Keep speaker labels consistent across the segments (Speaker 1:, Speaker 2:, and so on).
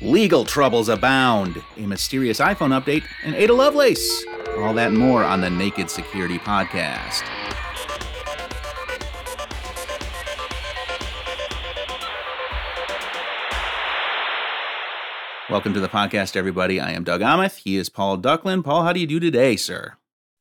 Speaker 1: Legal troubles abound, a mysterious iPhone update, and Ada Lovelace. All that and more on the Naked Security Podcast. Welcome to the podcast, everybody. I am Doug Aamoth. He is Paul Ducklin. Paul, how do you do today, sir?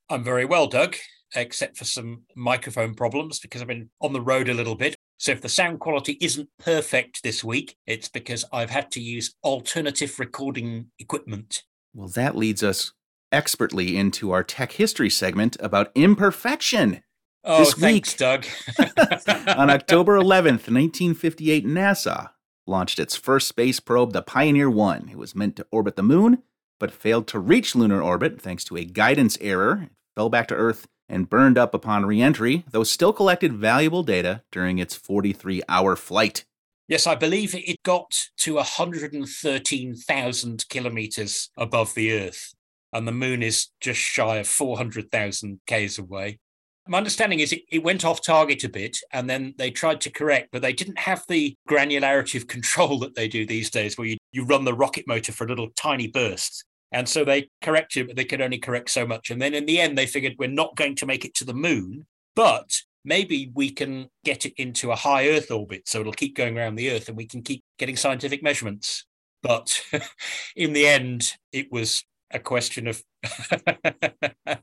Speaker 2: I'm very well, Doug, except for some microphone problems because I've been on the road a little bit. So if the sound quality isn't perfect this week, it's because I've had to use alternative recording equipment.
Speaker 1: Well, that leads us expertly into our tech history segment about imperfection.
Speaker 2: Oh,
Speaker 1: This
Speaker 2: thanks,
Speaker 1: week-
Speaker 2: Doug.
Speaker 1: On October 11th, 1958, NASA launched its first space probe, the Pioneer 1. It was meant to orbit the moon, but failed to reach lunar orbit thanks to a guidance error. It fell back to Earth and burned up upon reentry, though still collected valuable data during its 43 hour flight.
Speaker 2: Yes, I believe it got to 113,000 kilometers above the Earth, and the moon is just shy of 400,000 Ks away. My understanding is it, it went off target a bit and then they tried to correct, but they didn't have the granularity of control that they do these days, where you, you run the rocket motor for a little tiny burst. And so they corrected, but they could only correct so much. And then in the end, they figured we're not going to make it to the moon, but maybe we can get it into a high Earth orbit. So it'll keep going around the Earth and we can keep getting scientific measurements. But in the end, it was a question of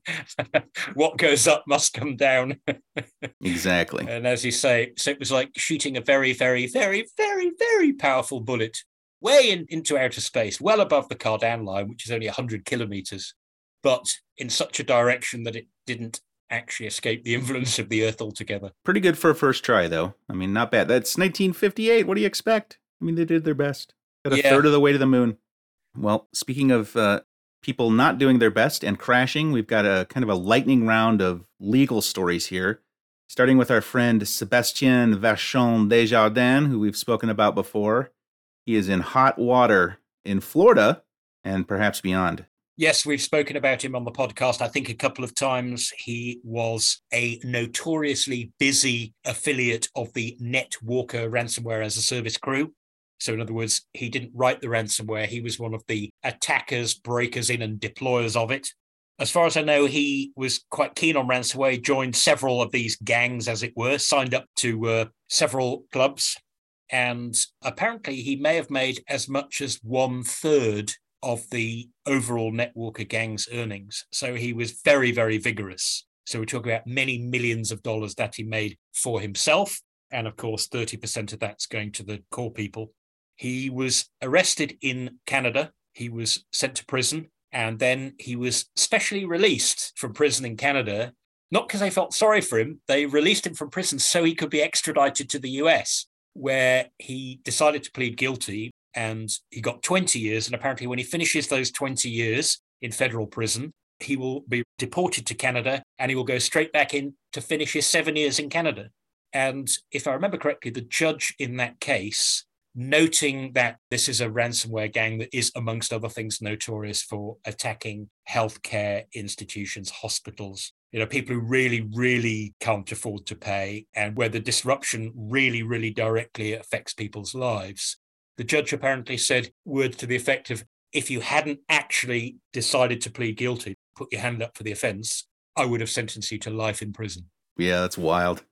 Speaker 2: what goes up must come down.
Speaker 1: Exactly.
Speaker 2: And as you say, so it was like shooting a very, very, very, very, very powerful bullet way in, into outer space, well above the Kármán line, which is only 100 kilometers, but in such a direction that it didn't actually escape the influence of the Earth altogether.
Speaker 1: Pretty good for a first try, though. I mean, not bad. That's 1958. What do you expect? I mean, they did their best. Got a
Speaker 2: Yeah.
Speaker 1: third of the way to the moon. Well, speaking of uh, people not doing their best and crashing, we've got a kind of a lightning round of legal stories here. Starting with our friend Sebastien Vachon Desjardins, who we've spoken about before. He is in hot water in Florida and perhaps beyond.
Speaker 2: Yes, we've spoken about him on the podcast, I think a couple of times. He was a notoriously busy affiliate of the NetWalker ransomware as a service crew. So, in other words, he didn't write the ransomware, he was one of the attackers, breakers in, and deployers of it. As far as I know, he was quite keen on ransomware, joined several of these gangs, as it were, signed up to uh, several clubs. And apparently, he may have made as much as one third of the overall Netwalker gang's earnings. So he was very, very vigorous. So we're talking about many millions of dollars that he made for himself. And of course, 30% of that's going to the core people. He was arrested in Canada. He was sent to prison. And then he was specially released from prison in Canada, not because they felt sorry for him. They released him from prison so he could be extradited to the US, where he decided to plead guilty and he got 20 years. And apparently, when he finishes those 20 years in federal prison, he will be deported to Canada and he will go straight back in to finish his seven years in Canada. And if I remember correctly, the judge in that case, noting that this is a ransomware gang that is, amongst other things, notorious for attacking healthcare institutions, hospitals, you know, people who really, really can't afford to pay, and where the disruption really, really directly affects people's lives. The judge apparently said words to the effect of if you hadn't actually decided to plead guilty, put your hand up for the offense, I would have sentenced you to life in prison.
Speaker 1: Yeah, that's wild.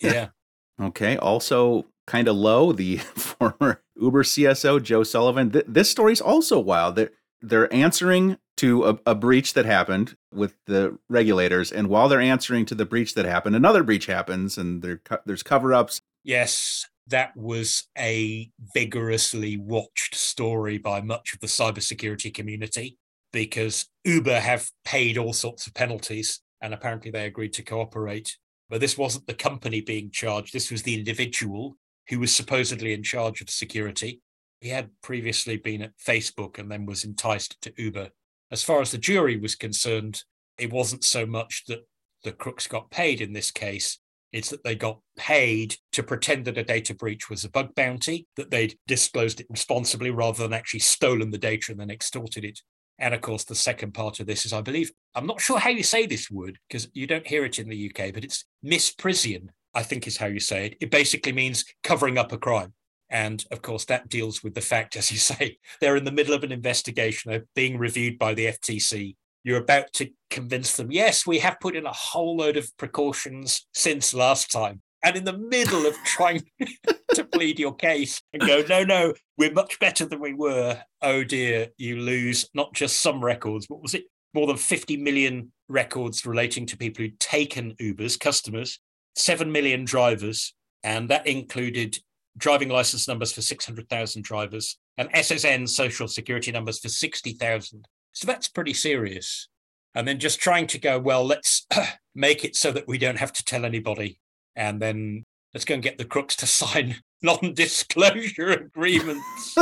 Speaker 2: Yeah.
Speaker 1: Okay. Also, kind of low, the former Uber CSO Joe Sullivan. Th- this story's also wild. They're they're answering to a, a breach that happened with the regulators, and while they're answering to the breach that happened, another breach happens, and there there's cover ups.
Speaker 2: Yes, that was a vigorously watched story by much of the cybersecurity community because Uber have paid all sorts of penalties and apparently they agreed to cooperate. But this wasn't the company being charged, this was the individual who was supposedly in charge of security. He had previously been at Facebook and then was enticed to Uber. As far as the jury was concerned, it wasn't so much that the crooks got paid in this case, it's that they got paid to pretend that a data breach was a bug bounty, that they'd disclosed it responsibly rather than actually stolen the data and then extorted it. And of course, the second part of this is, I believe, I'm not sure how you say this word because you don't hear it in the UK, but it's misprision, I think is how you say it. It basically means covering up a crime. And of course, that deals with the fact, as you say, they're in the middle of an investigation, they're being reviewed by the FTC. You're about to convince them, yes, we have put in a whole load of precautions since last time. And in the middle of trying to plead your case and go, no, no, we're much better than we were. Oh dear, you lose not just some records, what was it? More than 50 million records relating to people who'd taken Ubers, customers, 7 million drivers, and that included driving license numbers for 600,000 drivers and SSN social security numbers for 60,000. So that's pretty serious. And then just trying to go, well, let's make it so that we don't have to tell anybody. And then let's go and get the crooks to sign non disclosure agreements.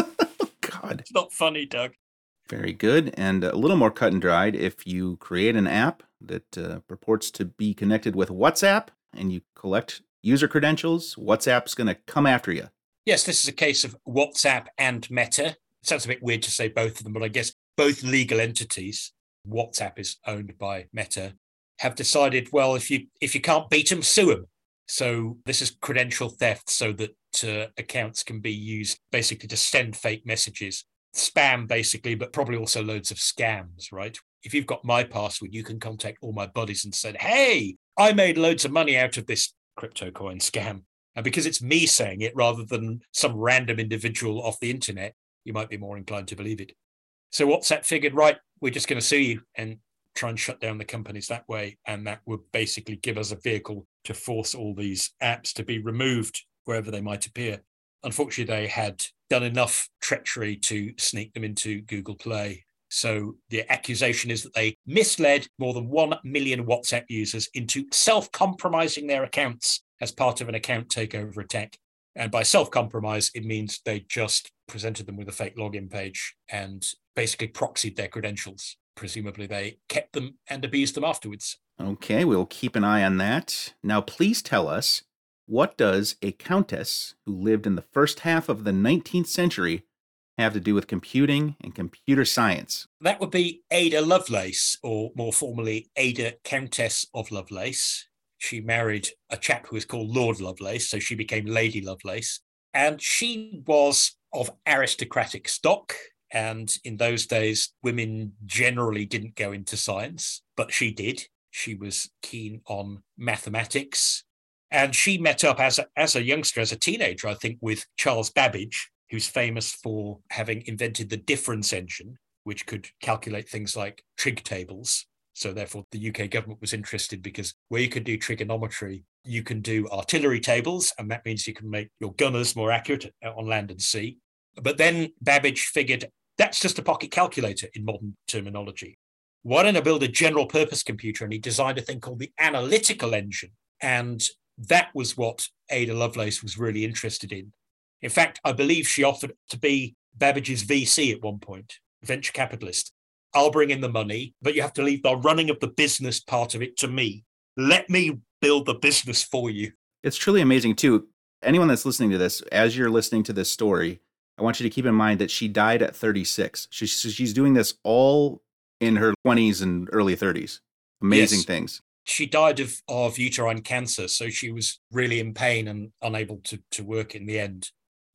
Speaker 1: God.
Speaker 2: It's not funny, Doug.
Speaker 1: Very good. And a little more cut and dried if you create an app that uh, purports to be connected with WhatsApp and you collect user credentials, WhatsApp's going to come after you.
Speaker 2: Yes, this is a case of WhatsApp and Meta. It sounds a bit weird to say both of them, but I guess both legal entities. WhatsApp is owned by Meta. Have decided, well, if you if you can't beat them, sue them. So this is credential theft, so that uh, accounts can be used basically to send fake messages, spam basically, but probably also loads of scams, right? If you've got my password, you can contact all my buddies and said, "Hey, I made loads of money out of this crypto coin scam. And because it's me saying it rather than some random individual off the internet, you might be more inclined to believe it. So WhatsApp figured, right, we're just going to sue you and try and shut down the companies that way. And that would basically give us a vehicle to force all these apps to be removed wherever they might appear. Unfortunately, they had done enough treachery to sneak them into Google Play so the accusation is that they misled more than 1 million WhatsApp users into self compromising their accounts as part of an account takeover attack. And by self compromise, it means they just presented them with a fake login page and basically proxied their credentials. Presumably, they kept them and abused them afterwards.
Speaker 1: Okay, we'll keep an eye on that. Now, please tell us what does a countess who lived in the first half of the 19th century have to do with computing and computer science?
Speaker 2: That would be Ada Lovelace, or more formally, Ada Countess of Lovelace. She married a chap who was called Lord Lovelace, so she became Lady Lovelace. And she was of aristocratic stock. And in those days, women generally didn't go into science, but she did. She was keen on mathematics. And she met up as a, as a youngster, as a teenager, I think, with Charles Babbage, who's famous for having invented the difference engine, which could calculate things like trig tables. So, therefore, the UK government was interested because where you can do trigonometry, you can do artillery tables, and that means you can make your gunners more accurate on land and sea. But then Babbage figured that's just a pocket calculator in modern terminology. Why don't I build a general purpose computer? And he designed a thing called the analytical engine. And that was what Ada Lovelace was really interested in. In fact, I believe she offered to be Babbage's VC at one point, venture capitalist. I'll bring in the money, but you have to leave the running of the business part of it to me. Let me build the business for you.
Speaker 1: It's truly amazing, too. Anyone that's listening to this, as you're listening to this story, I want you to keep in mind that she died at 36. She's, she's doing this all in her 20s and early 30s. Amazing yes. things.
Speaker 2: She died of, of uterine cancer, so she was really in pain and unable to, to work in the end.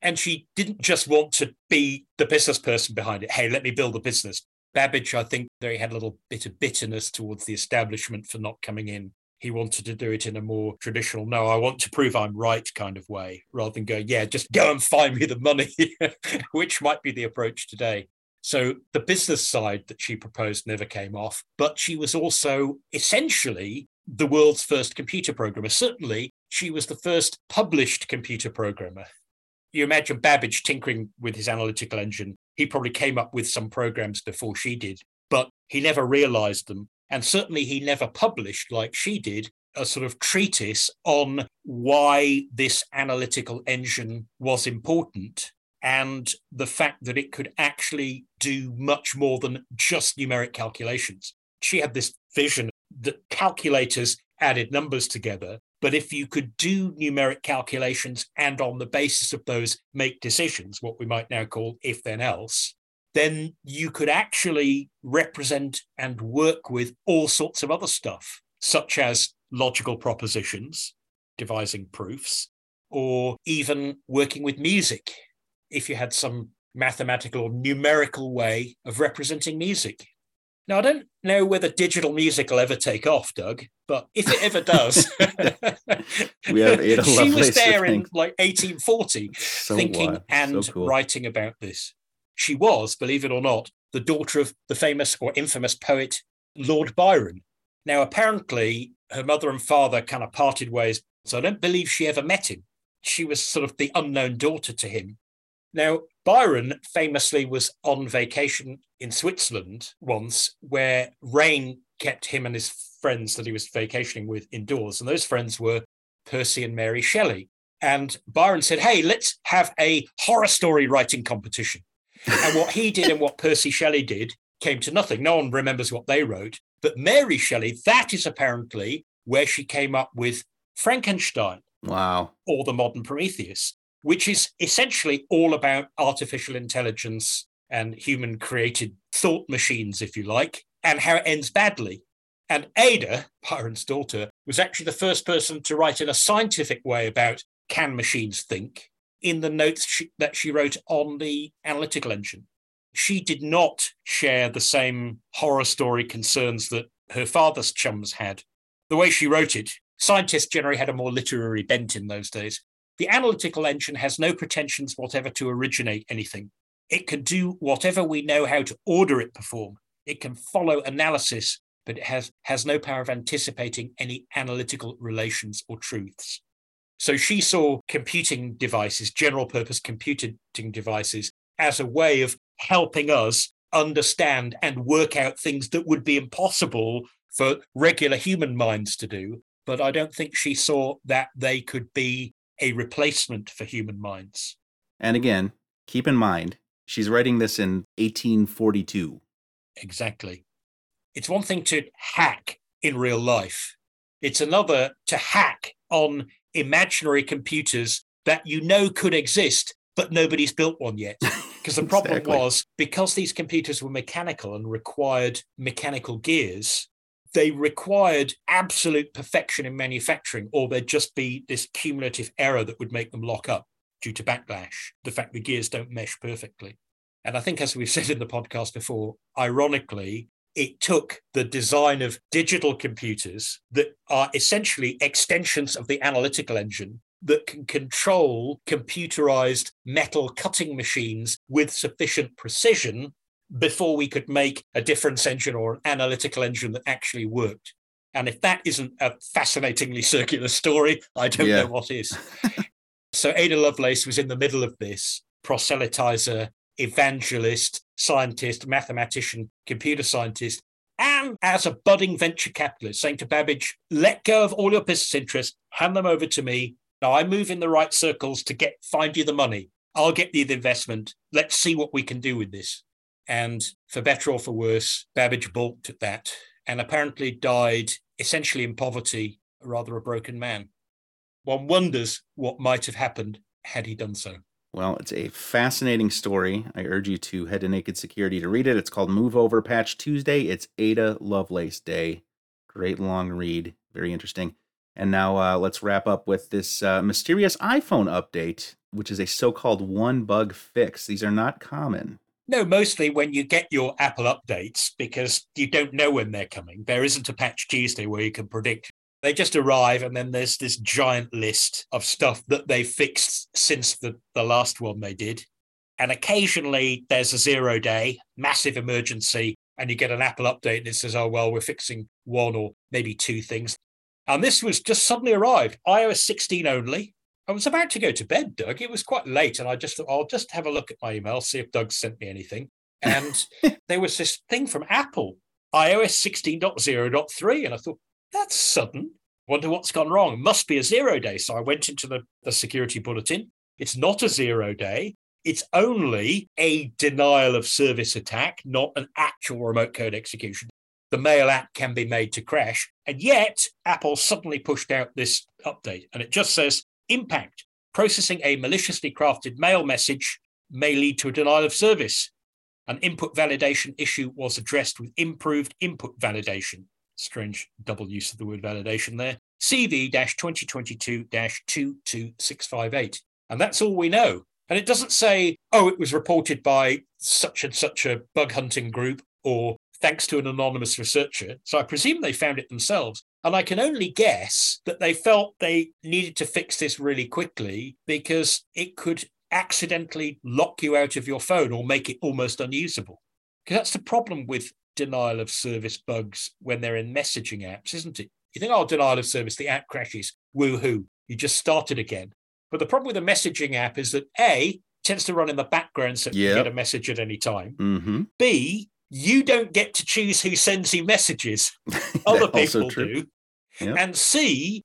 Speaker 2: And she didn't just want to be the business person behind it. Hey, let me build a business. Babbage, I think, he had a little bit of bitterness towards the establishment for not coming in. He wanted to do it in a more traditional, no, I want to prove I'm right kind of way, rather than go, yeah, just go and find me the money, which might be the approach today. So the business side that she proposed never came off, but she was also essentially the world's first computer programmer. Certainly, she was the first published computer programmer you imagine Babbage tinkering with his analytical engine. He probably came up with some programs before she did, but he never realized them. And certainly he never published, like she did, a sort of treatise on why this analytical engine was important and the fact that it could actually do much more than just numeric calculations. She had this vision that calculators added numbers together but if you could do numeric calculations and on the basis of those make decisions, what we might now call if then else, then you could actually represent and work with all sorts of other stuff, such as logical propositions, devising proofs, or even working with music. if you had some mathematical or numerical way of representing music. Now, I don't know whether digital music will ever take off, Doug, but if it ever does,
Speaker 1: we have
Speaker 2: she was there in like 1840
Speaker 1: So
Speaker 2: thinking
Speaker 1: wild.
Speaker 2: and
Speaker 1: so cool.
Speaker 2: writing about this. She was, believe it or not, the daughter of the famous or infamous poet Lord Byron. Now, apparently, her mother and father kind of parted ways, so I don't believe she ever met him. She was sort of the unknown daughter to him. Now, Byron famously was on vacation in Switzerland once, where rain kept him and his friends that he was vacationing with indoors. And those friends were Percy and Mary Shelley. And Byron said, Hey, let's have a horror story writing competition. and what he did and what Percy Shelley did came to nothing. No one remembers what they wrote. But Mary Shelley, that is apparently where she came up with Frankenstein
Speaker 1: Wow.
Speaker 2: or the modern Prometheus, which is essentially all about artificial intelligence and human created thought machines, if you like, and how it ends badly. And Ada, Byron's daughter, was actually the first person to write in a scientific way about can machines think in the notes she, that she wrote on the analytical engine. She did not share the same horror story concerns that her father's chums had. The way she wrote it, scientists generally had a more literary bent in those days. The analytical engine has no pretensions whatever to originate anything. It can do whatever we know how to order it perform. It can follow analysis, but it has, has no power of anticipating any analytical relations or truths. So she saw computing devices, general purpose computing devices, as a way of helping us understand and work out things that would be impossible for regular human minds to do. But I don't think she saw that they could be a replacement for human minds.
Speaker 1: And again, keep in mind, she's writing this in 1842.
Speaker 2: Exactly. It's one thing to hack in real life, it's another to hack on imaginary computers that you know could exist, but nobody's built one yet. Because the problem
Speaker 1: Exactly.
Speaker 2: was because these computers were mechanical and required mechanical gears, they required absolute perfection in manufacturing, or there'd just be this cumulative error that would make them lock up due to backlash, the fact the gears don't mesh perfectly. And I think, as we've said in the podcast before, ironically, it took the design of digital computers that are essentially extensions of the analytical engine that can control computerized metal cutting machines with sufficient precision before we could make a difference engine or an analytical engine that actually worked. And if that isn't a fascinatingly circular story, I don't
Speaker 1: Yeah.
Speaker 2: know what is. so Ada Lovelace was in the middle of this proselytizer, evangelist, scientist, mathematician, computer scientist, and as a budding venture capitalist, saying to Babbage, let go of all your business interests, hand them over to me. Now I move in the right circles to get find you the money. I'll get you the investment. Let's see what we can do with this. And for better or for worse, Babbage balked at that and apparently died essentially in poverty, rather a broken man. One wonders what might have happened had he done so.
Speaker 1: Well, it's a fascinating story. I urge you to head to Naked Security to read it. It's called Move Over Patch Tuesday. It's Ada Lovelace Day. Great long read. Very interesting. And now uh, let's wrap up with this uh, mysterious iPhone update, which is a so called one bug fix. These are not common.
Speaker 2: No, mostly when you get your Apple updates because you don't know when they're coming. There isn't a patch Tuesday where you can predict. They just arrive, and then there's this giant list of stuff that they fixed since the, the last one they did. And occasionally there's a zero day, massive emergency, and you get an Apple update and it says, oh, well, we're fixing one or maybe two things. And this was just suddenly arrived, iOS 16 only. I was about to go to bed, Doug. It was quite late, and I just thought I'll just have a look at my email, see if Doug sent me anything. And there was this thing from Apple, iOS 16.0.3, and I thought that's sudden. Wonder what's gone wrong. Must be a zero day. So I went into the, the security bulletin. It's not a zero day. It's only a denial of service attack, not an actual remote code execution. The mail app can be made to crash. And yet, Apple suddenly pushed out this update, and it just says impact processing a maliciously crafted mail message may lead to a denial of service. An input validation issue was addressed with improved input validation. Strange double use of the word validation there. CV 2022 22658. And that's all we know. And it doesn't say, oh, it was reported by such and such a bug hunting group or thanks to an anonymous researcher. So I presume they found it themselves. And I can only guess that they felt they needed to fix this really quickly because it could accidentally lock you out of your phone or make it almost unusable. Because that's the problem with denial of service bugs when they're in messaging apps, isn't it? You think, oh, denial of service, the app crashes, woohoo, you just started again. But the problem with a messaging app is that A, tends to run in the background so you get a message at any time.
Speaker 1: Mm-hmm.
Speaker 2: B, you don't get to choose who sends you messages. Other people do. Yep. And C,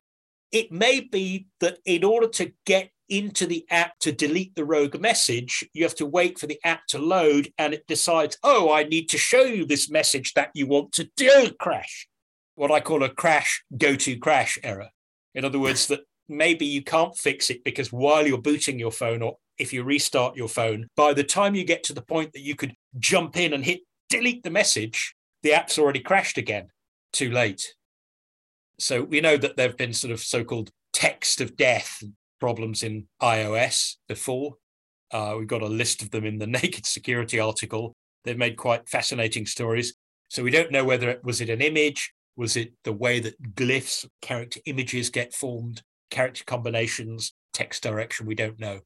Speaker 2: it may be that in order to get into the app to delete the rogue message, you have to wait for the app to load and it decides, oh, I need to show you this message that you want to do crash. What I call a crash go to crash error. In other words, that maybe you can't fix it because while you're booting your phone or if you restart your phone, by the time you get to the point that you could jump in and hit delete the message, the app's already crashed again. Too late. So we know that there have been sort of so called text of death problems in iOS before. Uh, we've got a list of them in the Naked Security article. They've made quite fascinating stories. So we don't know whether it was it an image, was it the way that glyphs, character images get formed, character combinations, text direction? We don't know.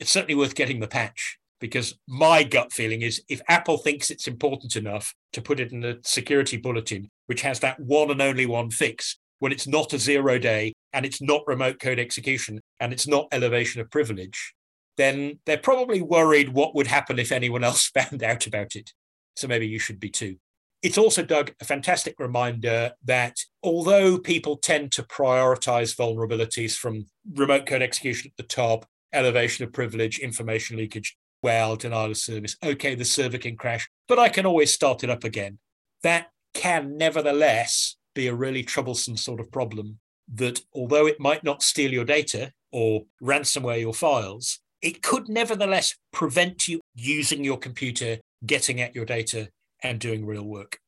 Speaker 2: It's certainly worth getting the patch because my gut feeling is if Apple thinks it's important enough to put it in a security bulletin, which has that one and only one fix, when it's not a zero day and it's not remote code execution and it's not elevation of privilege, then they're probably worried what would happen if anyone else found out about it. So maybe you should be too. It's also, Doug, a fantastic reminder that although people tend to prioritize vulnerabilities from remote code execution at the top, elevation of privilege, information leakage, well, denial of service, okay, the server can crash, but I can always start it up again. That can nevertheless be a really troublesome sort of problem that although it might not steal your data or ransomware your files, it could nevertheless prevent you using your computer, getting at your data, and doing real work.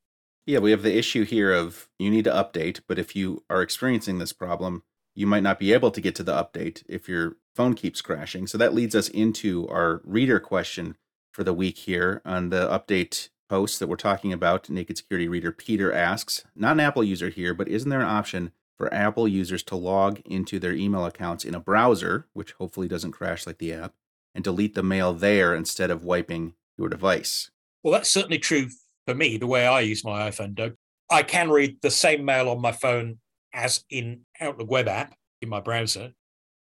Speaker 1: Yeah, we have the issue here of you need to update, but if you are experiencing this problem, you might not be able to get to the update if your phone keeps crashing. So that leads us into our reader question for the week here on the update post that we're talking about. Naked Security Reader Peter asks, not an Apple user here, but isn't there an option for Apple users to log into their email accounts in a browser, which hopefully doesn't crash like the app, and delete the mail there instead of wiping your device.
Speaker 2: Well, that's certainly true for me, the way I use my iPhone, Doug. I can read the same mail on my phone as in Outlook web app in my browser.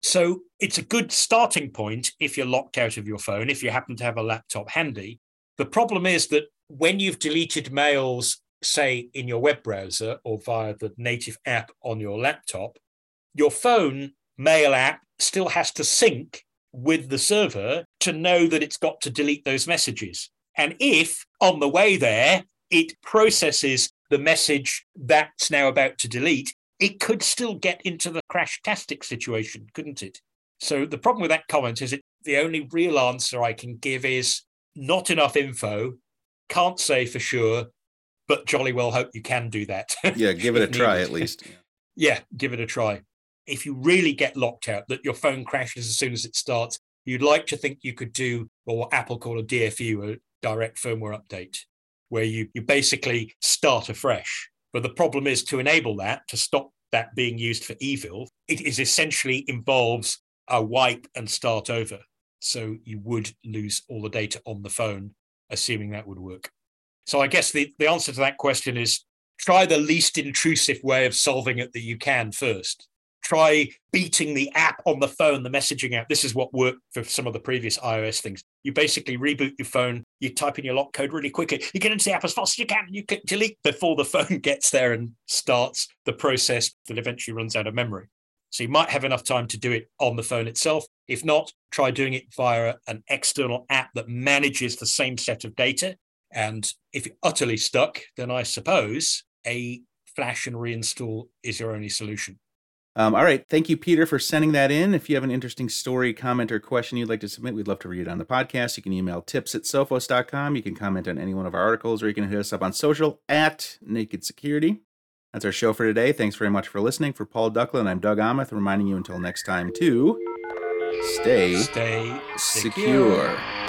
Speaker 2: So it's a good starting point if you're locked out of your phone, if you happen to have a laptop handy. The problem is that when you've deleted mails say in your web browser or via the native app on your laptop, your phone mail app still has to sync with the server to know that it's got to delete those messages. And if on the way there, it processes the message that's now about to delete, it could still get into the crash-tastic situation, couldn't it? So the problem with that comment is that the only real answer I can give is not enough info, can't say for sure, but jolly well hope you can do that.
Speaker 1: Yeah, give it a try at least.
Speaker 2: Yeah, give it a try. If you really get locked out, that your phone crashes as soon as it starts, you'd like to think you could do what Apple call a DFU, a direct firmware update, where you, you basically start afresh. But the problem is to enable that, to stop that being used for evil, it is essentially involves a wipe and start over. So you would lose all the data on the phone, assuming that would work. So I guess the, the answer to that question is try the least intrusive way of solving it that you can first. Try beating the app on the phone, the messaging app. This is what worked for some of the previous iOS things. You basically reboot your phone, you type in your lock code really quickly, you get into the app as fast as you can, and you click delete before the phone gets there and starts the process that eventually runs out of memory. So you might have enough time to do it on the phone itself. If not, try doing it via an external app that manages the same set of data and if you're utterly stuck, then I suppose a flash and reinstall is your only solution.
Speaker 1: Um, all right. Thank you, Peter, for sending that in. If you have an interesting story, comment, or question you'd like to submit, we'd love to read it on the podcast. You can email tips at sophos.com. You can comment on any one of our articles, or you can hit us up on social at Naked Security. That's our show for today. Thanks very much for listening. For Paul Ducklin, I'm Doug Aamoth, reminding you until next time to Stay
Speaker 2: Stay
Speaker 1: secure.
Speaker 2: secure.